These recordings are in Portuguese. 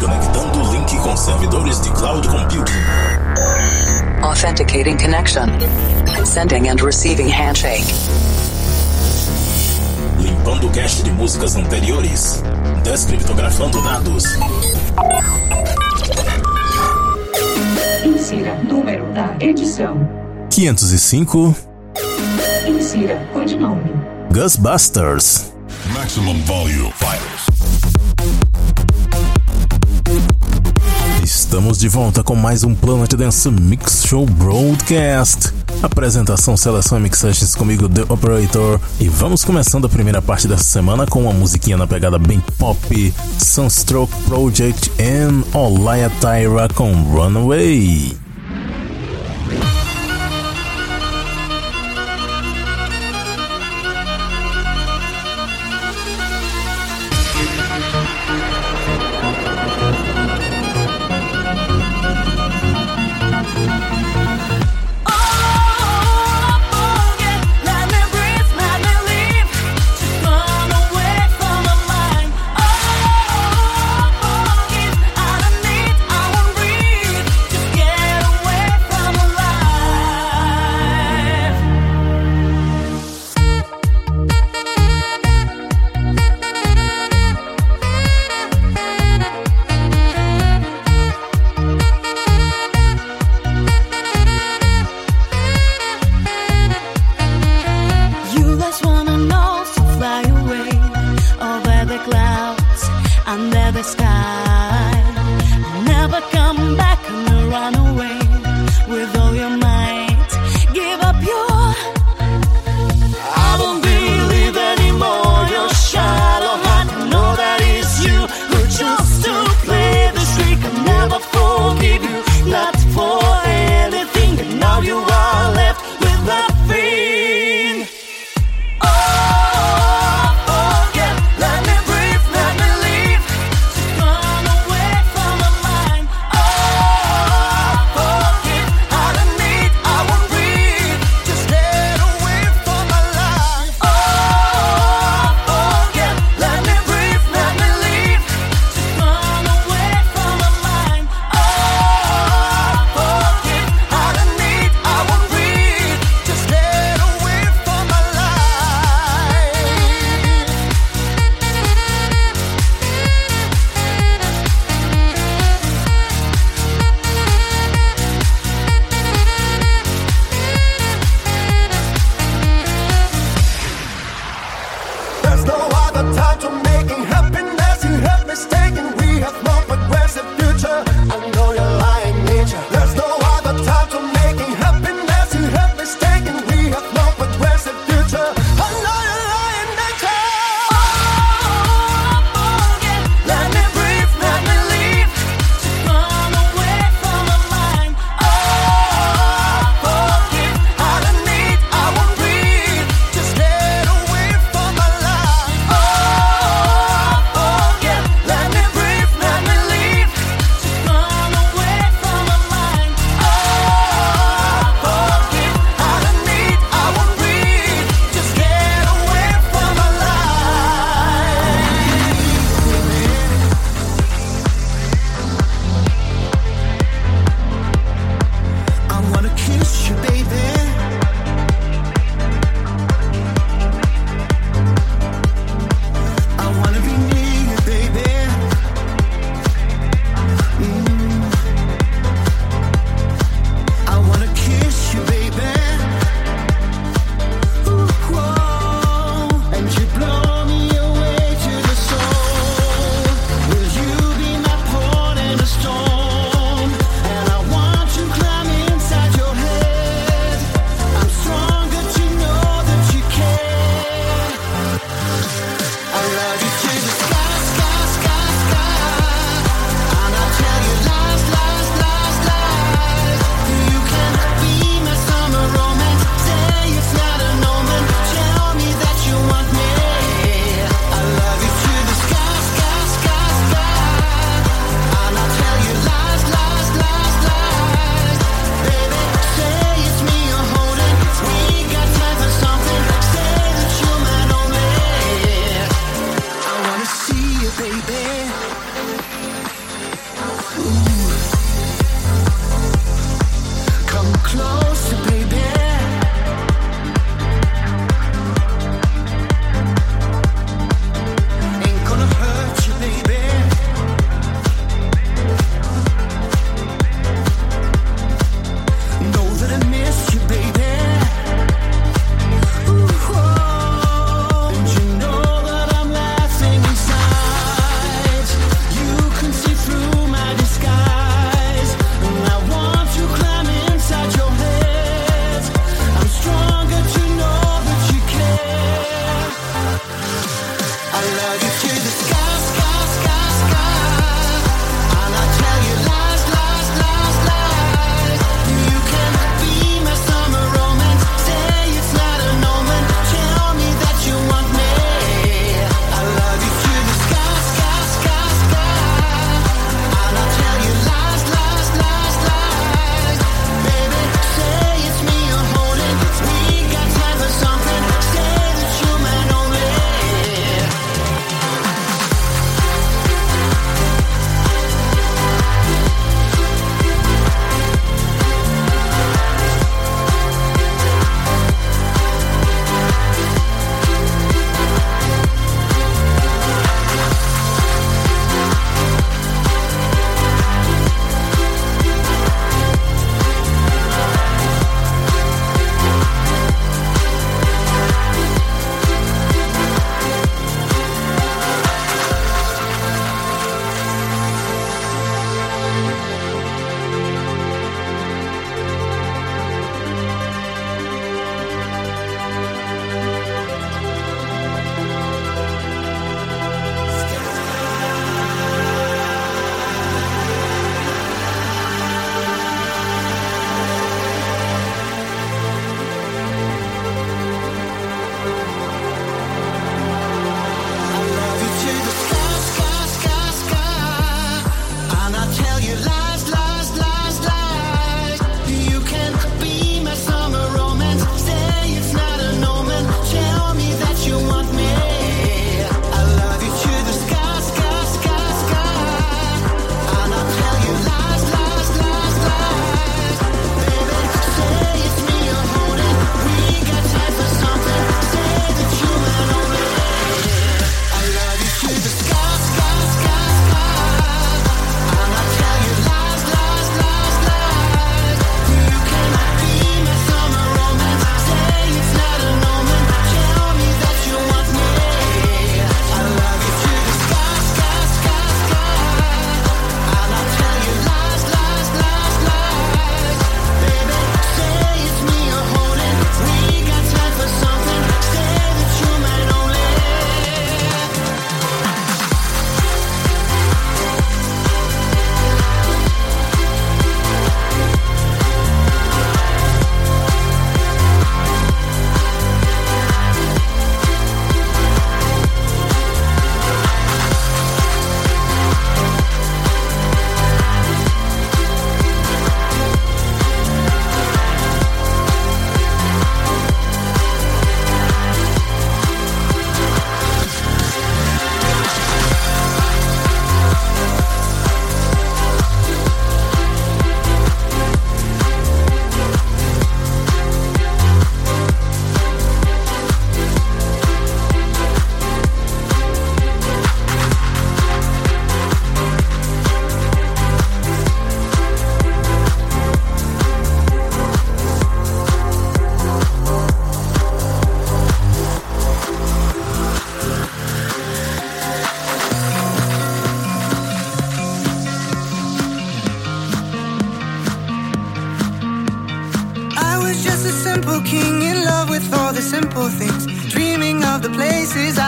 Conectando o link com servidores de cloud computing. Authenticating connection. Sending and receiving handshake. Limpando o cache de músicas anteriores. Descriptografando dados. Insira número da edição. 505 Insira codinome. Ghostbusters. Maximum volume. Estamos de volta com mais um Planet Dance Mix Show Broadcast. Apresentação, seleção e mixagens comigo, The Operator. E vamos começando a primeira parte dessa semana com uma musiquinha na pegada bem pop: Sunstroke Project and Olaya Tyra com Runaway.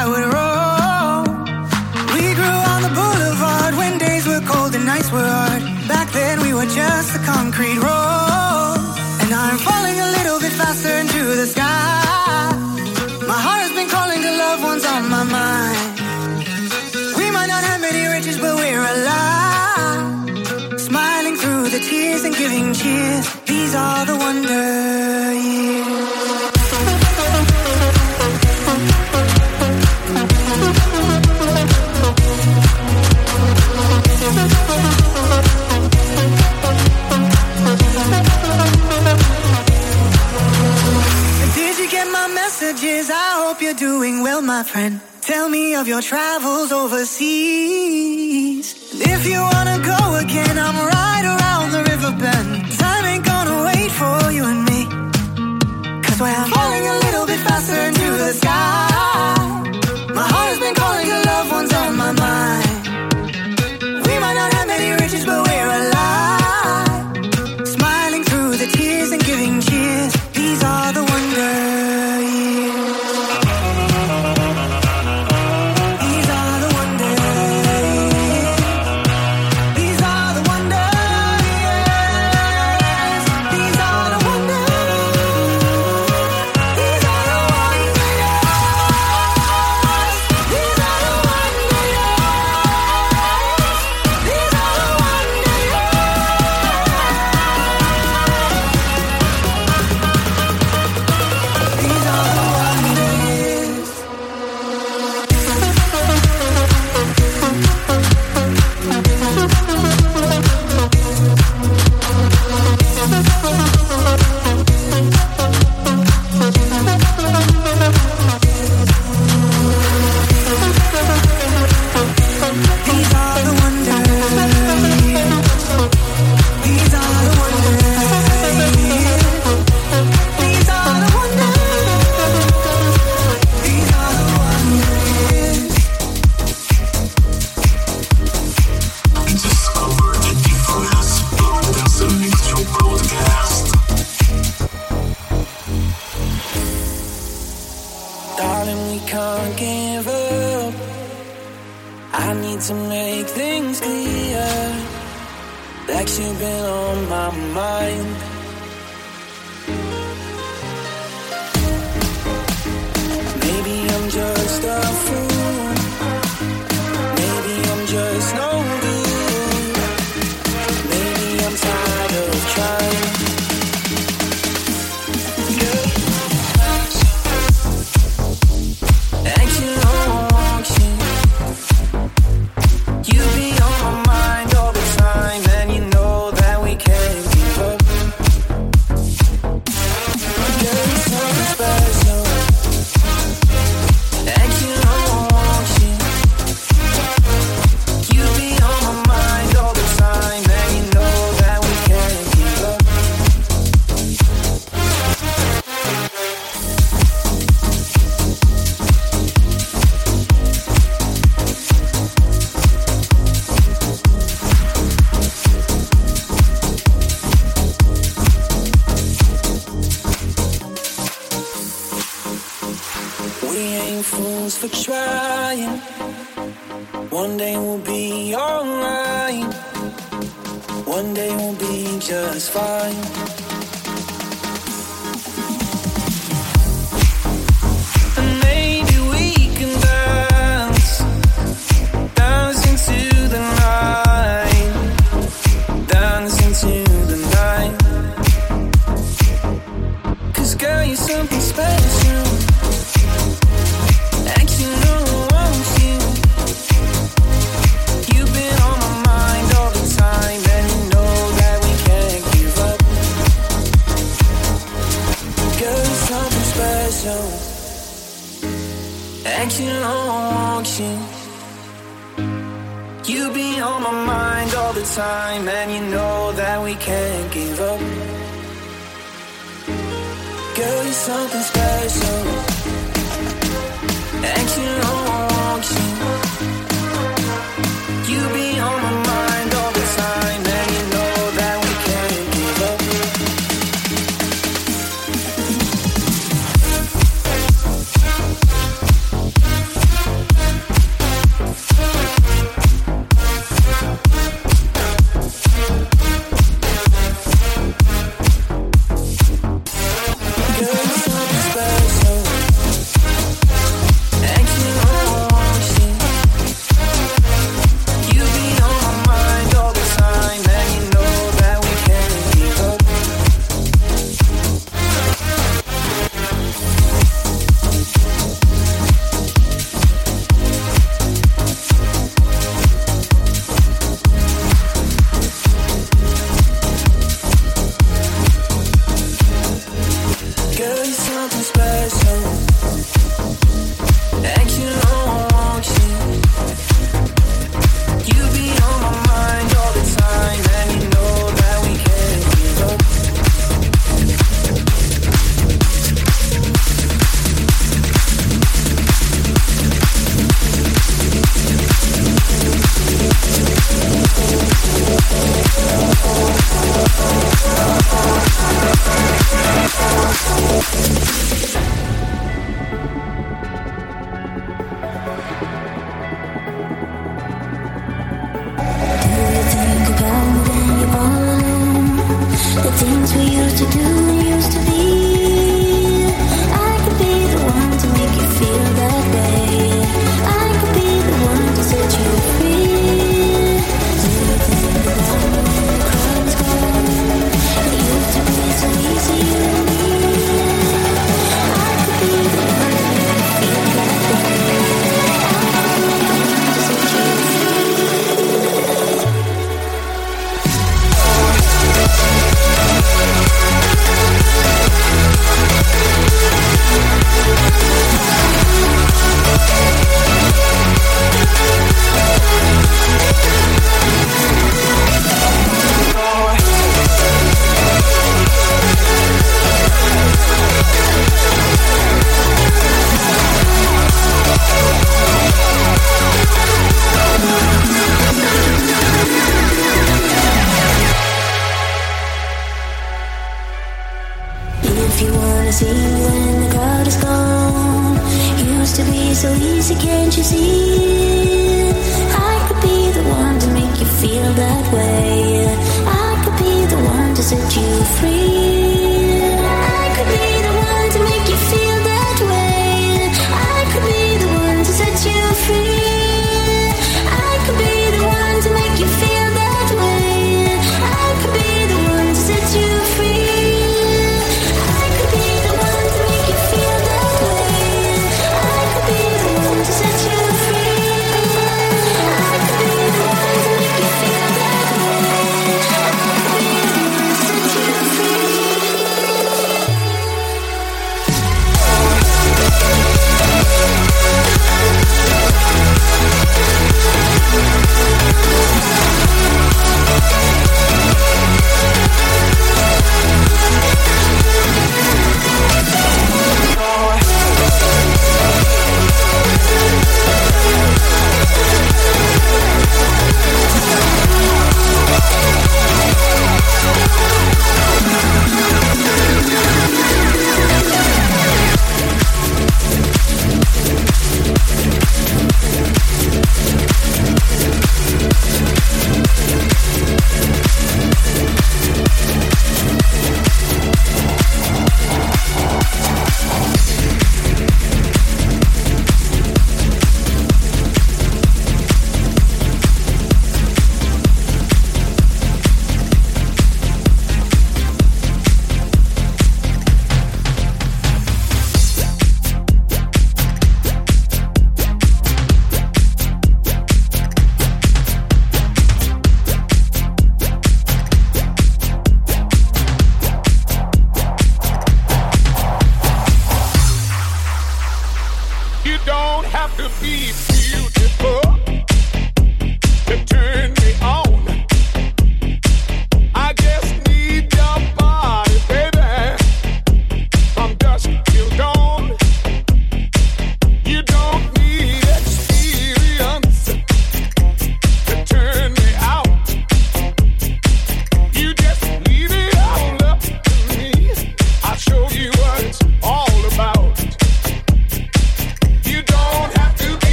I would run. well, my friend, tell me of your travels overseas. And if you wanna go again, I'm right around the river bend. Time ain't gonna wait for you and me. Cause we're falling a little bit faster into the sky. My heart has been calling, your loved one's on my mind.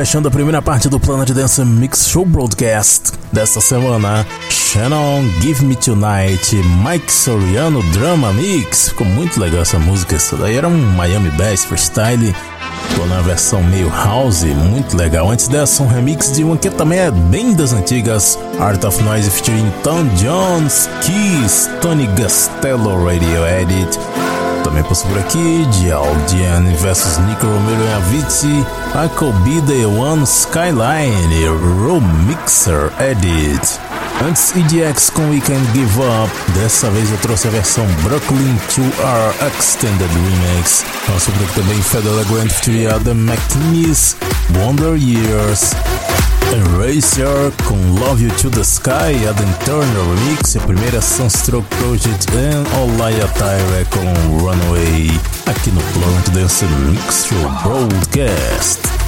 Fechando a primeira parte do Planet Dance Mix Show Broadcast desta semana, Shannon Give Me Tonight, Mike Soriano Drama Mix. Ficou muito legal essa música. Isso daí era um Miami Bass freestyle. Ficou na versão meio house, muito legal. Antes dessa, um remix de uma que também é bem das antigas, Art of Noise featuring Tom Jones, Keys, Tony Gastello Radio Edit. Também passou por aqui de Aldian vs Nico Romero e Avicii, Could Be The One Skyline e Romixer Edit. Antes EDX com We Can Give Up, dessa vez eu trouxe a versão Brooklyn 2R Extended Remix. Por aqui também Federal Grant featuring Adam McNeese, Wonder Years. Eraser com Love You to the Sky, Adam Turner Remix, a primeira Sunstroke Project and Olaya Tyre com Runaway, aqui no Planet Dance Mix Show Broadcast.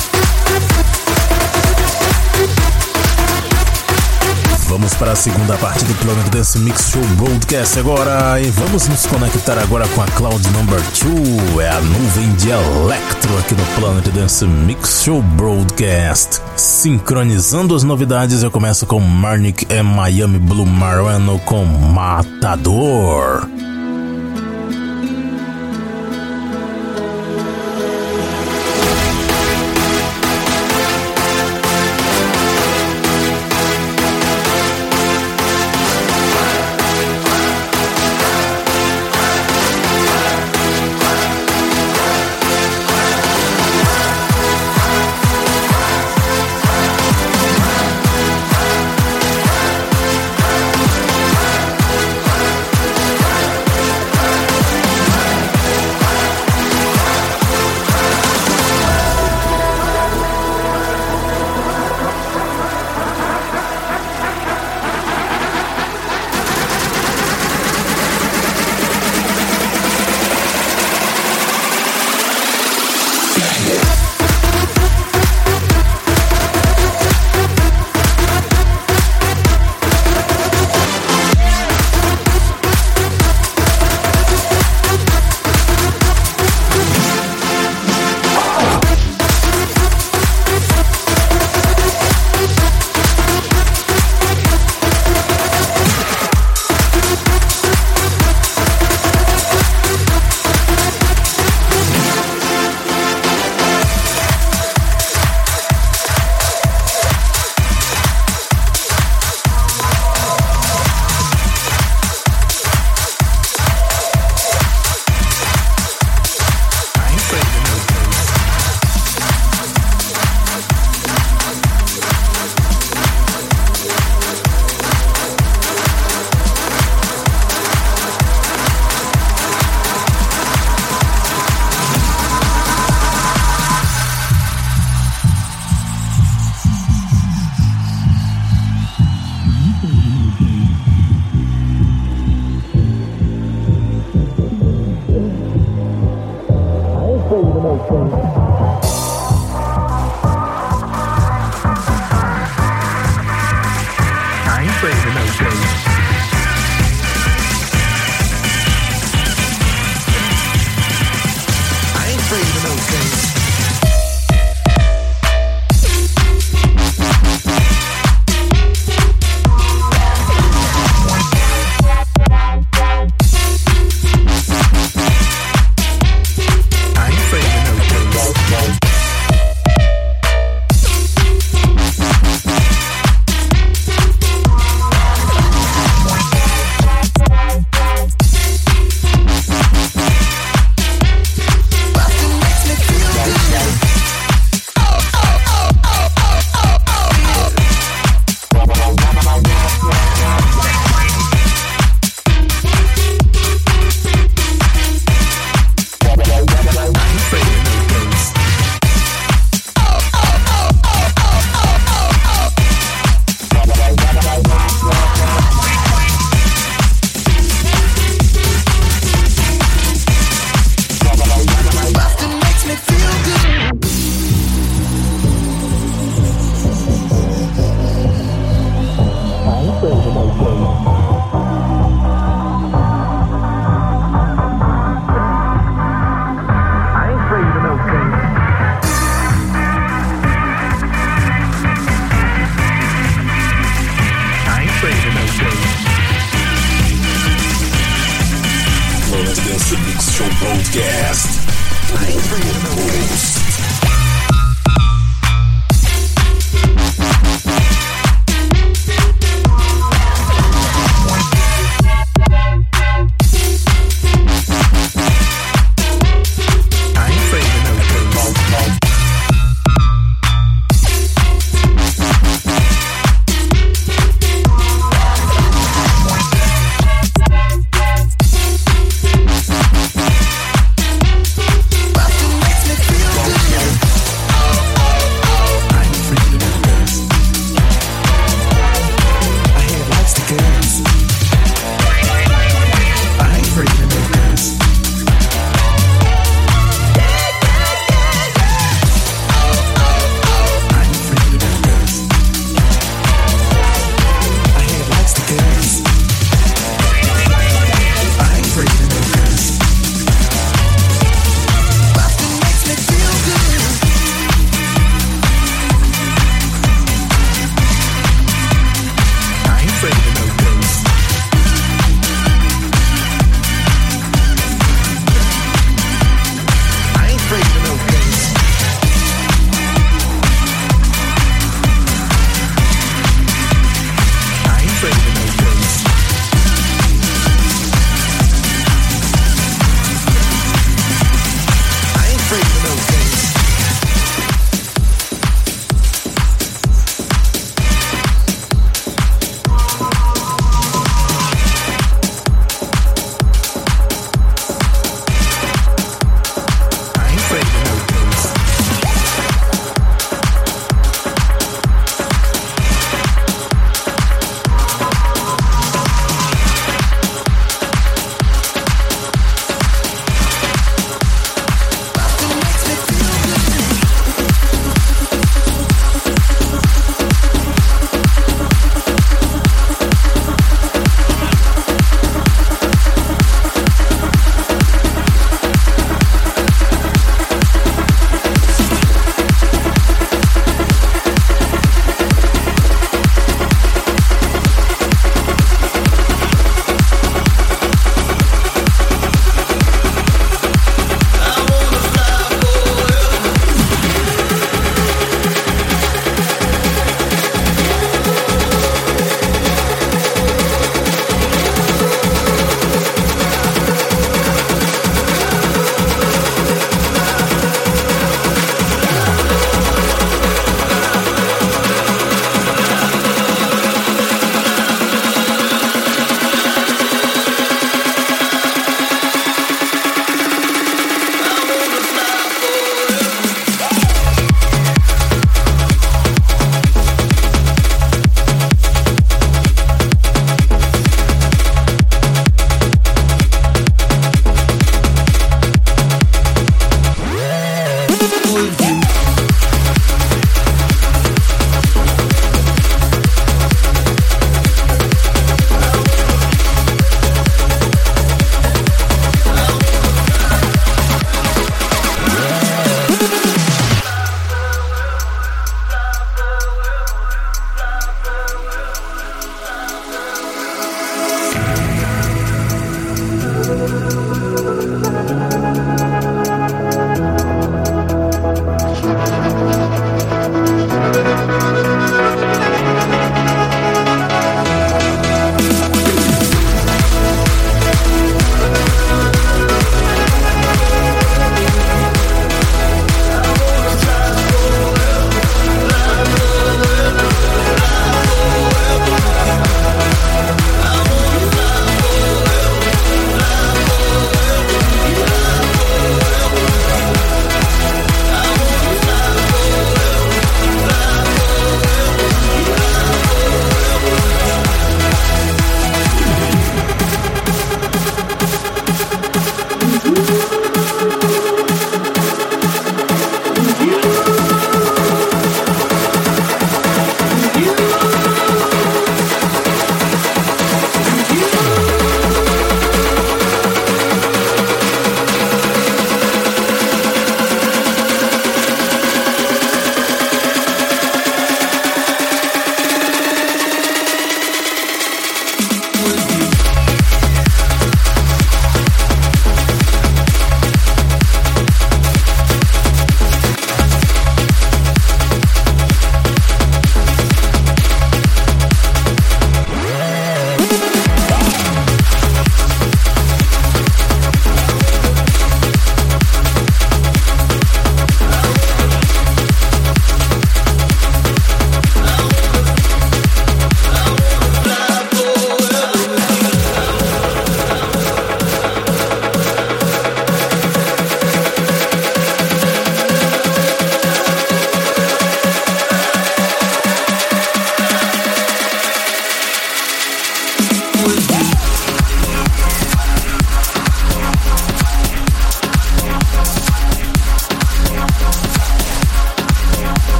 Vamos para a segunda parte do Planet Dance Mix Show Broadcast agora e vamos nos conectar agora com a Cloud Number 2, é a nuvem de Electro aqui no Planet Dance Mix Show Broadcast. Sincronizando as novidades, eu começo com Marnik e Miami Blue Marano com Matador.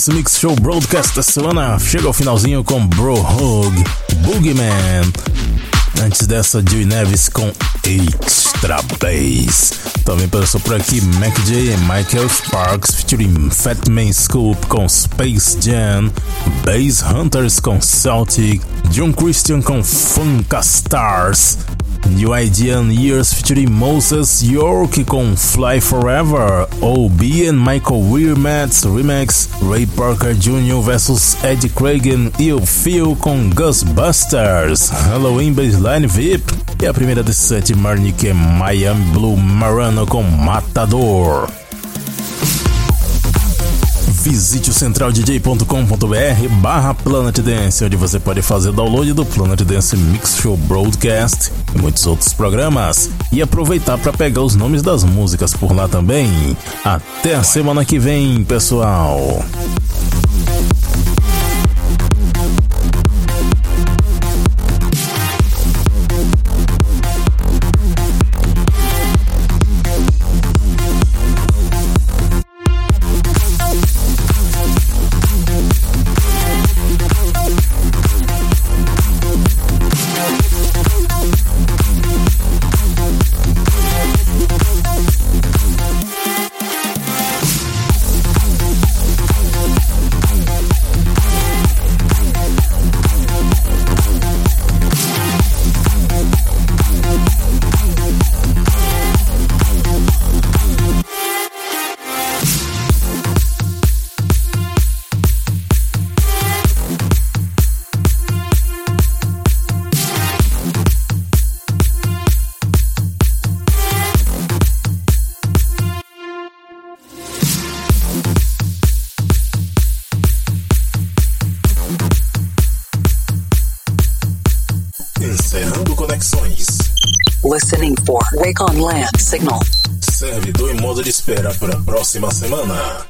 Dance Mix Show Broadcast da semana chega ao finalzinho com Bro Hug, Boogeyman. Antes dessa, Dewey Neves com Extra Bass. Também passou por aqui Mac J e Michael Sparks featuring Fatman Scoop com Space Jam, Bass Hunters com Celtic, John Christian com Funka Stars. New Idea and Years featuring Moses York com Fly Forever, OB and Michael Weirmats Remix, Ray Parker Jr. vs Ed Cragen e o Phil com Ghostbusters, Halloween Baseline VIP e a primeira desse set Marnick Miami Blue Marano com Matador. Visite o centraldj.com.br barra Planet Dance, onde você pode fazer download do Planet Dance Mix Show Broadcast e muitos outros programas. E aproveitar para pegar os nomes das músicas por lá também. Até a semana que vem, pessoal! Wake on Land signal. Modo de espera para a próxima semana.